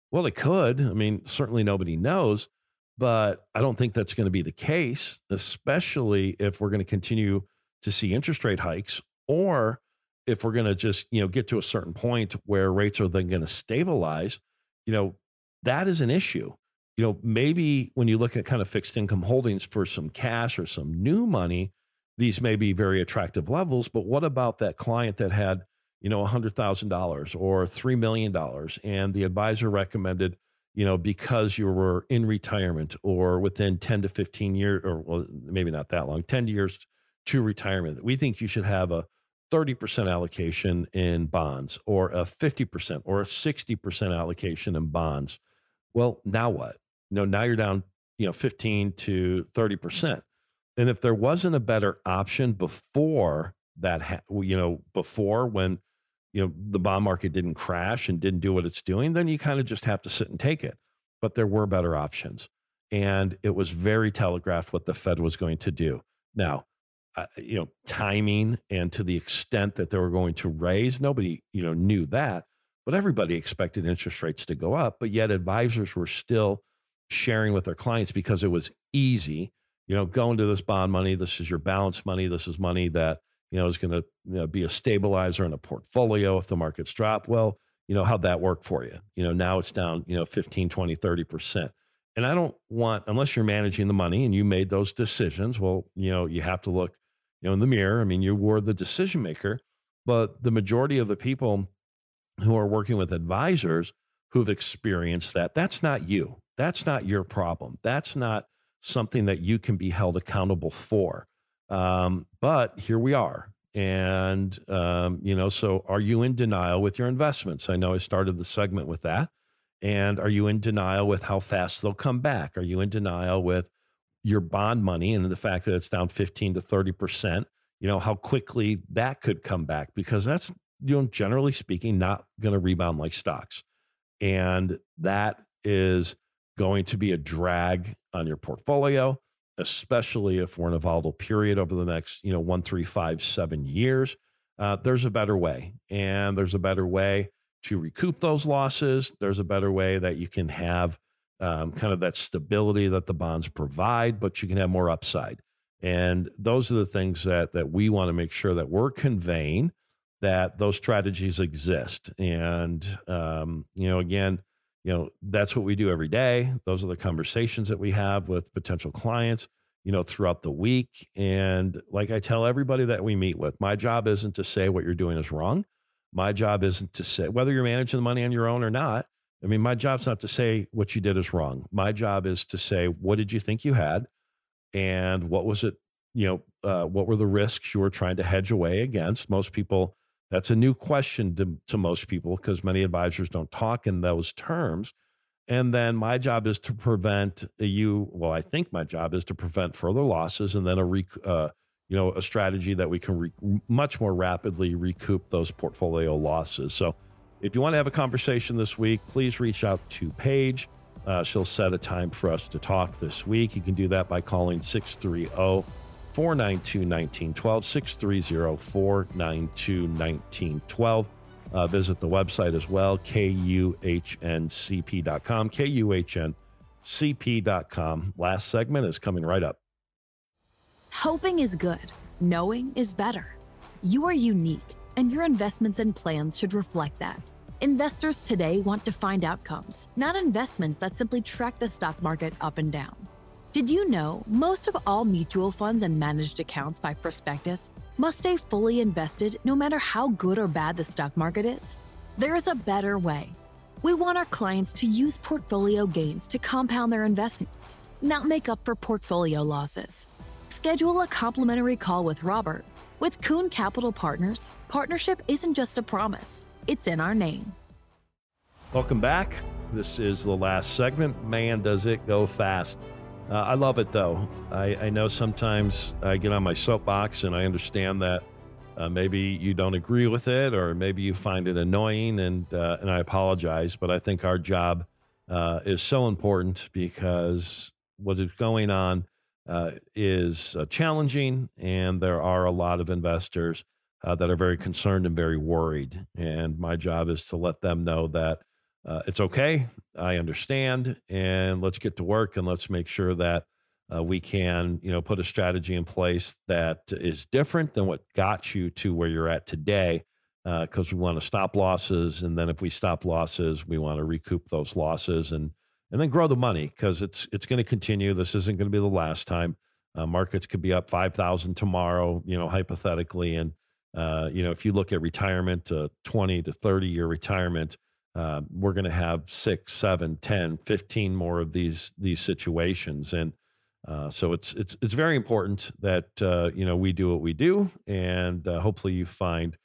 Speaker 2: Well, it could. I mean, certainly nobody knows, but I don't think that's going to be the case, especially if we're going to continue to see interest rate hikes or if we're going to just you know get to a certain point where rates are then going to stabilize you know that is an issue you know maybe when you look at kind of fixed income holdings for some cash or some new money these may be very attractive levels but what about that client that had you know $100000 or $3 million and the advisor recommended you know because you were in retirement or within 10 to 15 years or well, maybe not that long 10 years to retirement we think you should have a 30% allocation in bonds or a 50% or a 60% allocation in bonds. Well, now what? You know, now you're down, you know, 15 to 30%. And if there wasn't a better option before that, ha- you know, before when, you know, the bond market didn't crash and didn't do what it's doing, then you kind of just have to sit and take it. But there were better options. And it was very telegraphed what the Fed was going to do. Now, uh, you know timing and to the extent that they were going to raise nobody you know knew that but everybody expected interest rates to go up but yet advisors were still sharing with their clients because it was easy you know go into this bond money this is your balance money this is money that you know is going to you know, be a stabilizer in a portfolio if the markets drop well you know how'd that work for you you know now it's down you know 15 20 30% and i don't want unless you're managing the money and you made those decisions well you know you have to look you know, in the mirror. I mean, you were the decision maker, but the majority of the people who are working with advisors who've experienced that, that's not you. That's not your problem. That's not something that you can be held accountable for. Um, but here we are. And, um, you know, so are you in denial with your investments? I know I started the segment with that. And are you in denial with how fast they'll come back? Are you in denial with your bond money and the fact that it's down 15 to 30%? You know, how quickly that could come back because that's, you know, generally speaking, not going to rebound like stocks. And that is going to be a drag on your portfolio, especially if we're in a volatile period over the next, you know, one, three, five, seven years. Uh, there's a better way. And there's a better way to recoup those losses. There's a better way that you can have um, kind of that stability that the bonds provide, but you can have more upside. And those are the things that that we want to make sure that we're conveying that those strategies exist. And um, you know, again, you know that's what we do every day. Those are the conversations that we have with potential clients. You know, throughout the week. And like I tell everybody that we meet with, my job isn't to say what you're doing is wrong. My job isn't to say whether you're managing the money on your own or not. I mean, my job's not to say what you did is wrong. My job is to say, what did you think you had? And what was it, you know, uh, what were the risks you were trying to hedge away against? Most people, that's a new question to, to most people because many advisors don't talk in those terms. And then my job is to prevent you, well, I think my job is to prevent further losses and then a, rec, uh, you know, a strategy that we can re- much more rapidly recoup those portfolio losses. So, if you want to have a conversation this week, please reach out to Paige. Uh, she'll set a time for us to talk this week. You can do that by calling 630 492 1912, 630 492 1912. Uh, visit the website as well, kuhncp.com, kuhncp.com. Last segment is coming right up.
Speaker 1: Hoping is good, knowing is better. You are unique, and your investments and plans should reflect that. Investors today want defined outcomes, not investments that simply track the stock market up and down. Did you know most of all mutual funds and managed accounts by prospectus must stay fully invested no matter how good or bad the stock market is? There is a better way. We want our clients to use portfolio gains to compound their investments, not make up for portfolio losses. Schedule a complimentary call with Robert. With Kuhn Capital Partners, partnership isn't just a promise, it's in our name.
Speaker 2: Welcome back. This is the last segment. Man, does it go fast. Uh, I love it though. I, I, know sometimes I get on my soapbox and I understand that uh, maybe you don't agree with it or maybe you find it annoying and, uh, and I apologize. But I think our job uh, is so important because what is going on uh, is uh, challenging, and there are a lot of investors that are very concerned and very worried. And my job is to let them know that uh, it's okay. I understand, and let's get to work and let's make sure that uh, we can, you know, put a strategy in place that is different than what got you to where you're at today. Because uh, we want to stop losses, and then if we stop losses, we want to recoup those losses and and then grow the money because it's it's going to continue. This isn't going to be the last time. Uh, markets could be up five thousand tomorrow, you know, hypothetically, and uh, you know, if you look at retirement, twenty to thirty year retirement, uh, we're going to have six, seven, 10, 15 more of these these situations, and uh, so it's it's it's very important that uh, you know we do what we do, and hopefully you find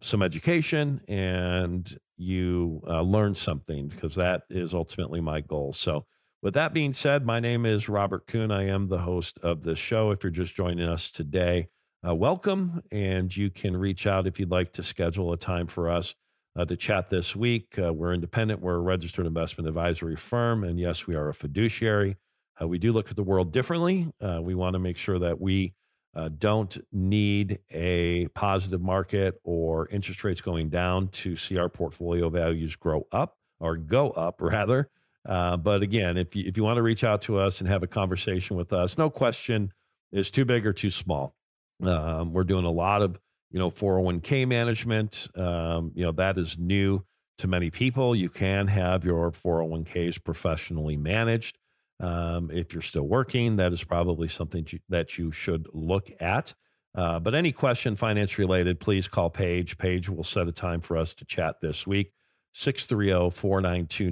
Speaker 2: some education and you uh, learn something because that is ultimately my goal. So, with that being said, my name is Robert Kuhn. I am the host of this show. If you're just joining us today, uh, welcome. And you can reach out if you'd like to schedule a time for us uh, chat this week. Uh, we're independent, we're a registered investment advisory firm. And yes, we are a fiduciary. Uh, we do look at the world differently. Uh, we want to make sure that we uh, don't need a positive market or interest rates going down to see our portfolio values grow up or go up rather. Uh, but again, if you, if you want to reach out to us and have a conversation with us, no question is too big or too small. Um, we're doing a lot of you know 401k management. Um, you know that is new to many people. You can have your 401ks professionally managed. Um, if you're still working, that is probably something that you should look at. Uh, but any question finance related, please call Paige. Paige will set a time for us to chat this week. 630 492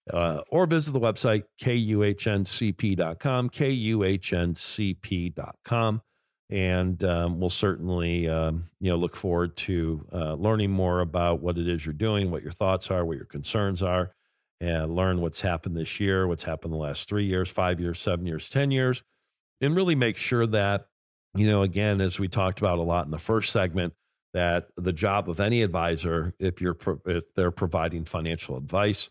Speaker 2: 1912. 630 492 1912. Uh, or visit the website kuhncp.com, kuhncp.com. And um, we'll certainly um, you know look forward to uh, learning more about what it is you're doing, what your thoughts are, what your concerns are, and learn what's happened this year, what's happened the last three years, five years, seven years, ten years, and really make sure that you know again as we talked about a lot in the first segment that the job of any advisor, if you're if they're providing financial advice,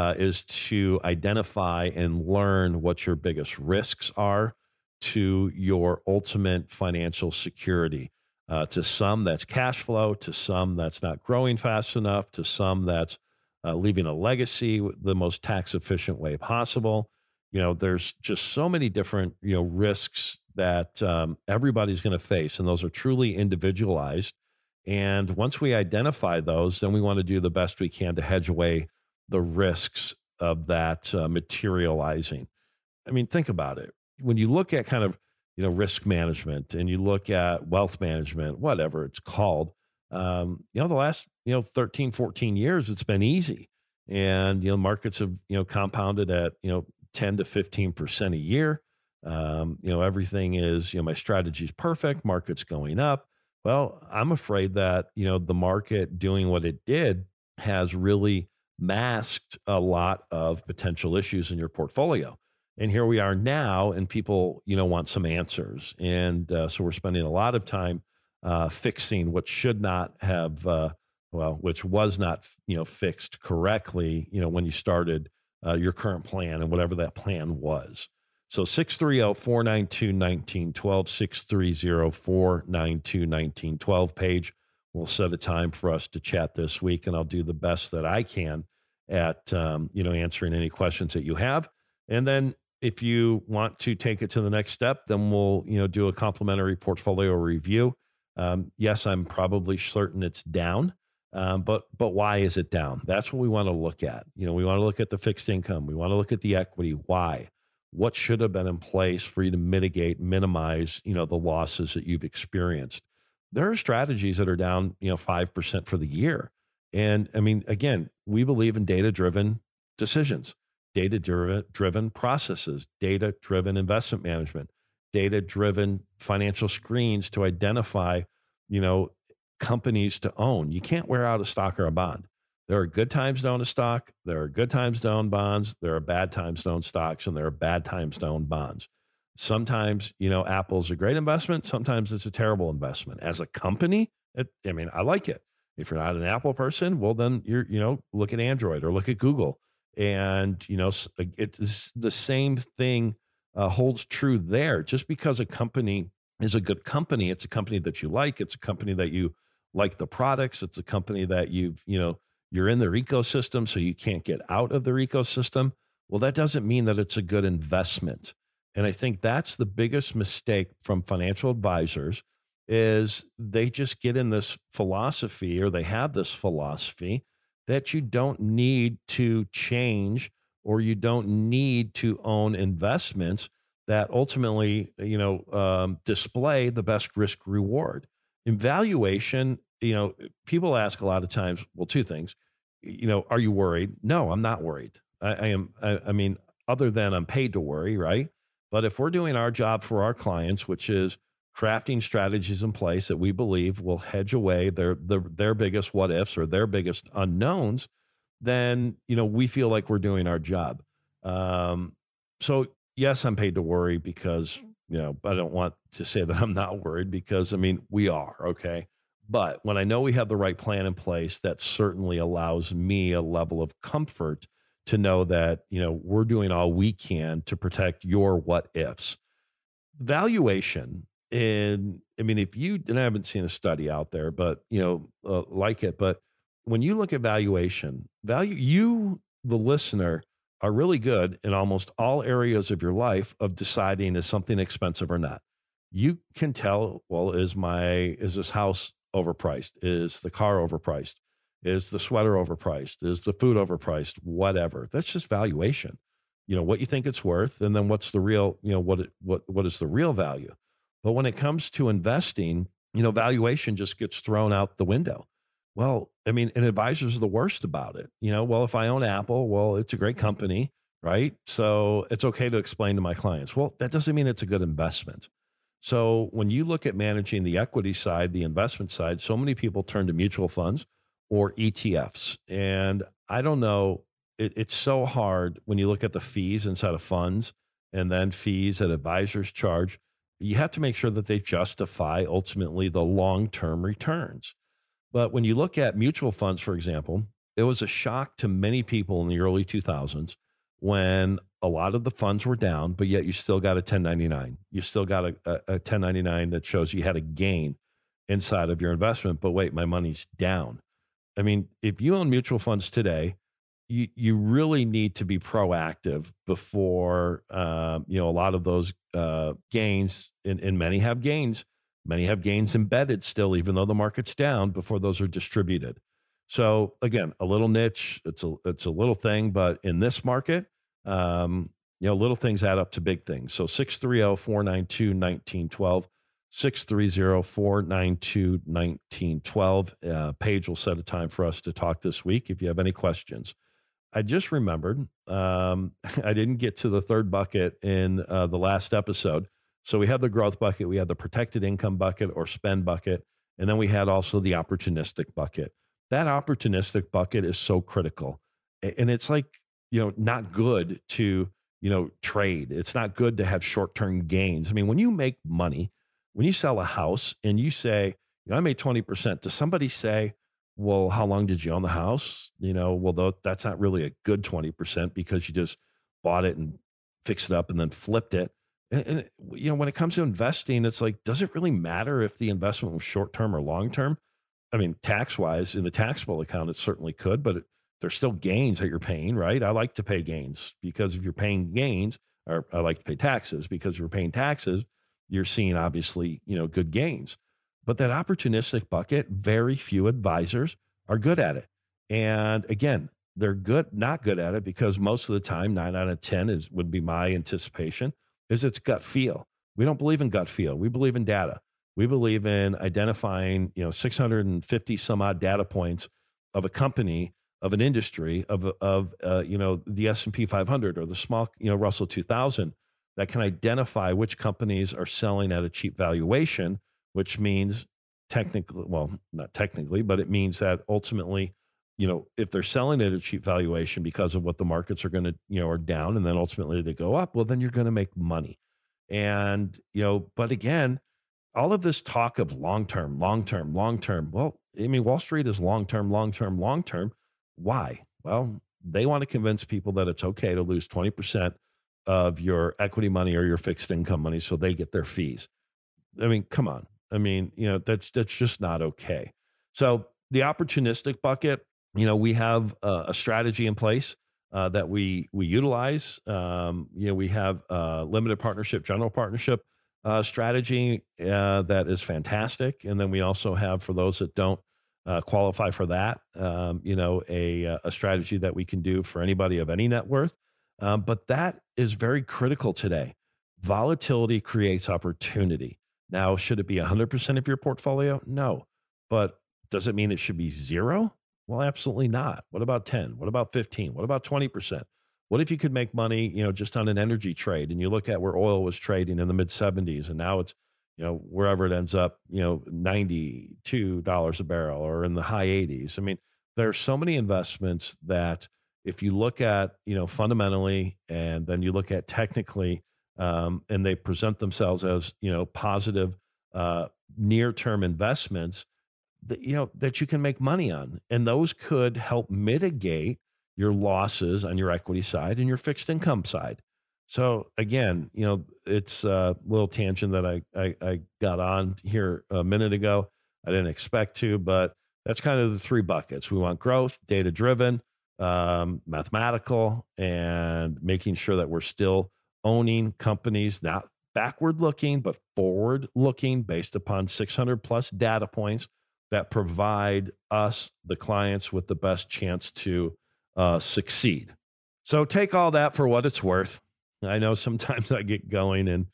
Speaker 2: uh, is to identify and learn what your biggest risks are to your ultimate financial security. Uh, to some, that's cash flow. To some, that's not growing fast enough. To some, that's uh, leaving a legacy the most tax efficient way possible. You know, there's just so many different you know risks that um, everybody's going to face, and those are truly individualized. And once we identify those, then we want to do the best we can to hedge away the risks of that uh, materializing. I mean, think about it. When you look at kind of you know risk management and you look at wealth management, whatever it's called, um, you know, the last you know 13, 14 years, it's been easy, and you know markets have you know compounded at you know 10 to 15 percent a year. Um, you know, everything is you know my strategy is perfect, market's going up well, I'm afraid that, you know, the market doing what it did has really masked a lot of potential issues in your portfolio. And here we are now, and people, you know, want some answers. And uh, so we're spending a lot of time uh, fixing what should not have, uh, well, which was not, you know, fixed correctly, you know, when you started uh, your current plan and whatever that plan was. So 630 492 1912, 630 492 1912 Paige. We'll set a time for us to chat this week, and I'll do the best that I can at um, you know answering any questions that you have. And then if you want to take it to the next step, then we'll you know do a complimentary portfolio review. Um, yes, I'm probably certain it's down, um, but but why is it down? That's what we want to look at. You know, we want to look at the fixed income. We want to look at the equity. Why? what should have been in place for you to mitigate minimize you know the losses that you've experienced there are strategies that are down you know 5% for the year and i mean again we believe in data driven decisions data driven processes data driven investment management data driven financial screens to identify you know companies to own you can't wear out a stock or a bond there are good times to own a stock. There are good times to own bonds. There are bad times to own stocks, and there are bad times to own bonds. Sometimes, you know, Apple's a great investment. Sometimes it's a terrible investment. As a company, it, I mean, I like it. If you're not an Apple person, well, then you're, you know, look at Android or look at Google. And, you know, it's the same thing uh, holds true there. Just because a company is a good company, it's a company that you like, it's a company that you like the products, it's a company that you've, you know, you're in their ecosystem, so you can't get out of their ecosystem. Well, that doesn't mean that it's a good investment. And I think that's the biggest mistake from financial advisors is they just get in this philosophy or they have this philosophy that you don't need to change or you don't need to own investments that ultimately you know um, display the best risk reward evaluation you know, people ask a lot of times, well, two things, you know, are you worried? No, I'm not worried. I, I am, I, I mean, other than I'm paid to worry, right? But if we're doing our job for our clients, which is crafting strategies in place that we believe will hedge away their their, their biggest what ifs or their biggest unknowns, then you know we feel like we're doing our job. Um, so yes, I'm paid to worry because you know I don't want to say that I'm not worried because I mean we are okay. But when I know we have the right plan in place, that certainly allows me a level of comfort to know that, you know, we're doing all we can to protect your what ifs. Valuation and I mean, if you and I haven't seen a study out there, but you know, uh, like it, but when you look at valuation, value you, the listener, are really good in almost all areas of your life of deciding is something expensive or not. You can tell, well, is my is this house overpriced? Is the car overpriced? Is the sweater overpriced? Is the food overpriced? Whatever. That's just valuation. you know, what you think it's worth, and then what's the real, you know, what it, what what is the real value. But when it comes to investing, you know, valuation just gets thrown out the window. Well, I mean, and advisors are the worst about it. You know, well, if I own Apple, well, it's a great company, right? So it's okay to explain to my clients. Well, that doesn't mean it's a good investment. So when you look at managing the equity side, the investment side, so many people turn to mutual funds or ETFs. And I don't know, it, it's so hard when you look at the fees inside of funds and then fees that advisors charge. You have to make sure that they justify ultimately the long term returns. But when you look at mutual funds, for example, it was a shock to many people in the early 2000s when a lot of the funds were down, but yet you still got a 1099. You still got a, a, a 1099 that shows you had a gain inside of your investment. But wait, my money's down. I mean, if you own mutual funds today, you you really need to be proactive before uh, you know a lot of those uh, gains, and, and many have gains. Many have gains embedded still, even though the market's down before those are distributed. So again, a little niche. It's a it's a little thing, but in this market, um, you know, little things add up to big things. So 630-492-1912, 630-492-1912. Uh, Paige will set a time for us to talk this week if you have any questions. I just remembered um, I didn't get to the third bucket in uh, the last episode. So we had the growth bucket, we had the protected income bucket or spend bucket, and then we had also the opportunistic bucket that opportunistic bucket is so critical. And it's like, you know, not good to, you know, trade. It's not good to have short term gains. I mean, when you make money, when you sell a house and you say, you know, I made 20%, does somebody say, well, how long did you own the house? You know, well, that's not really a good 20% because you just bought it and fixed it up and then flipped it. And, and, you know, when it comes to investing, it's like, does it really matter if the investment was short term or long term? I mean, tax wise, in the taxable account, it certainly could, but it, there's still gains that you're paying, right? I like to pay gains because if you're paying gains, or I like to pay taxes because if you're paying taxes, you're seeing obviously, you know, good gains. But that opportunistic bucket, very few advisors are good at it. And again, they're good, not good at it because most of the time, nine out of 10 is would be my anticipation, is it's gut feel. We don't believe in gut feel. We believe in data. We believe in identifying, you know, 650 some odd data points of a company, of an industry, of of uh, you know the S and P 500 or the small, you know, Russell 2000 that can identify which companies are selling at a cheap valuation, which means technically, well, not technically, but it means that ultimately, you know, if they're selling at a cheap valuation because of what the markets are going to, you know, are down, and then ultimately they go up, well, then you're going to make money. And you know, but again all of this talk of long term, long term, long term. Well, I mean, Wall Street is long term, long term, long term. Why? Well, they want to convince people that it's okay to lose 20% of your equity money or your fixed income money so they get their fees. I mean, come on. I mean, you know, that's that's just not okay. So the opportunistic bucket, you know, we have a, strategy in place uh, that we we utilize. Um, you know, we have a limited partnership, general partnership uh, strategy uh, that is fantastic. And then we also have, for those that don't uh, qualify for that, um, you know, a, a strategy that we can do for anybody of any net worth. Um, but that is very critical today. Volatility creates opportunity. Now, should it be 100% of your portfolio? No. But does it mean it should be zero? Well, absolutely not. What about 10? What about 15? What about 20%? What if you could make money, you know, just on an energy trade and you look at where oil was trading in the mid 70s and now it's, you know, wherever it ends up, you know, $92 a barrel or in the high 80s. I mean, there are so many investments that if you look at, you know, fundamentally and then you look at technically, um, and they present themselves as, you know, positive uh, near term investments that, you know, that you can make money on. And those could help mitigate your losses on your equity side and your fixed income side. So again, you know, it's a little tangent that I, I, I got on here a minute ago. I didn't expect to, but that's kind of the three buckets. We want growth, data driven, um, mathematical, and making sure that we're still owning companies not backward looking, but forward looking based upon 600 plus data points that provide us, the clients, with the best chance to uh, succeed. So take all that for what it's worth. I know sometimes I get going, and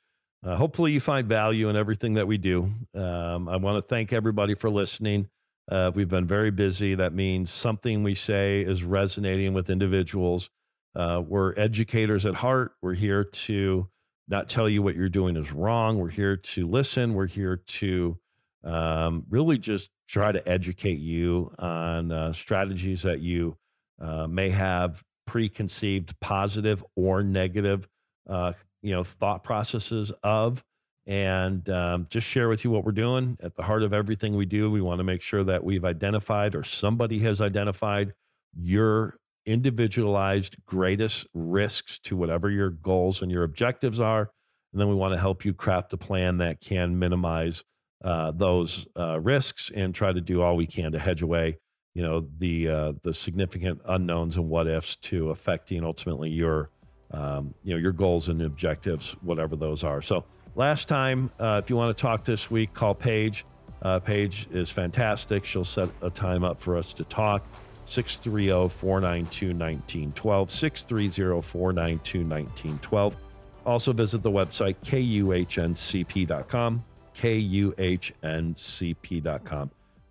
Speaker 2: uh, hopefully you find value in everything that we do. Um, I want to thank everybody for listening. Uh, we've been very busy. That means something we say is resonating with individuals. Uh, we're educators at heart. We're here to not tell you what you're doing is wrong. We're here to listen. We're here to um, really just try to educate you on uh, strategies that you uh, may have preconceived positive or negative, uh, you know, thought processes of, and um, just share with you what we're doing. At the heart of everything we do, we want to make sure that we've identified or somebody has identified your individualized greatest risks to whatever your goals and your objectives are. And then we want to help you craft a plan that can minimize uh, those uh, risks and try to do all we can to hedge away, you know, the uh, the significant unknowns and what ifs to affecting ultimately your, um, you know, your goals and objectives, whatever those are. So last time, uh, if you want to talk this week, call Paige. Uh, Paige is fantastic. She'll set a time up for us to talk. 630 492 1912. 630 492 1912. Also visit the website kuhncp.com. kuhncp.com.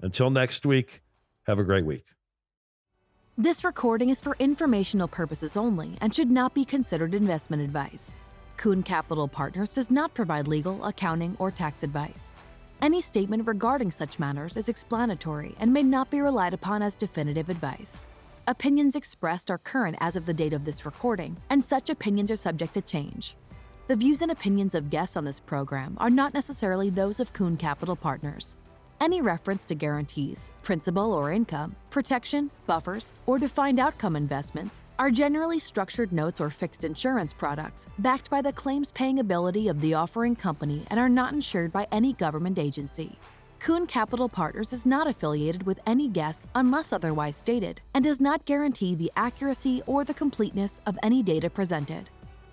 Speaker 2: Until next week, have a great week.
Speaker 1: This recording is for informational purposes only and should not be considered investment advice. Kuhn Capital Partners does not provide legal, accounting, or tax advice. Any statement regarding such matters is explanatory and may not be relied upon as definitive advice. Opinions expressed are current as of the date of this recording, and such opinions are subject to change. The views and opinions of guests on this program are not necessarily those of Kuhn Capital Partners. Any reference to guarantees, principal or income, protection, buffers, or defined outcome investments are generally structured notes or fixed insurance products backed by the claims paying ability of the offering company and are not insured by any government agency. Kuhn Capital Partners is not affiliated with any guests unless otherwise stated and does not guarantee the accuracy or the completeness of any data presented.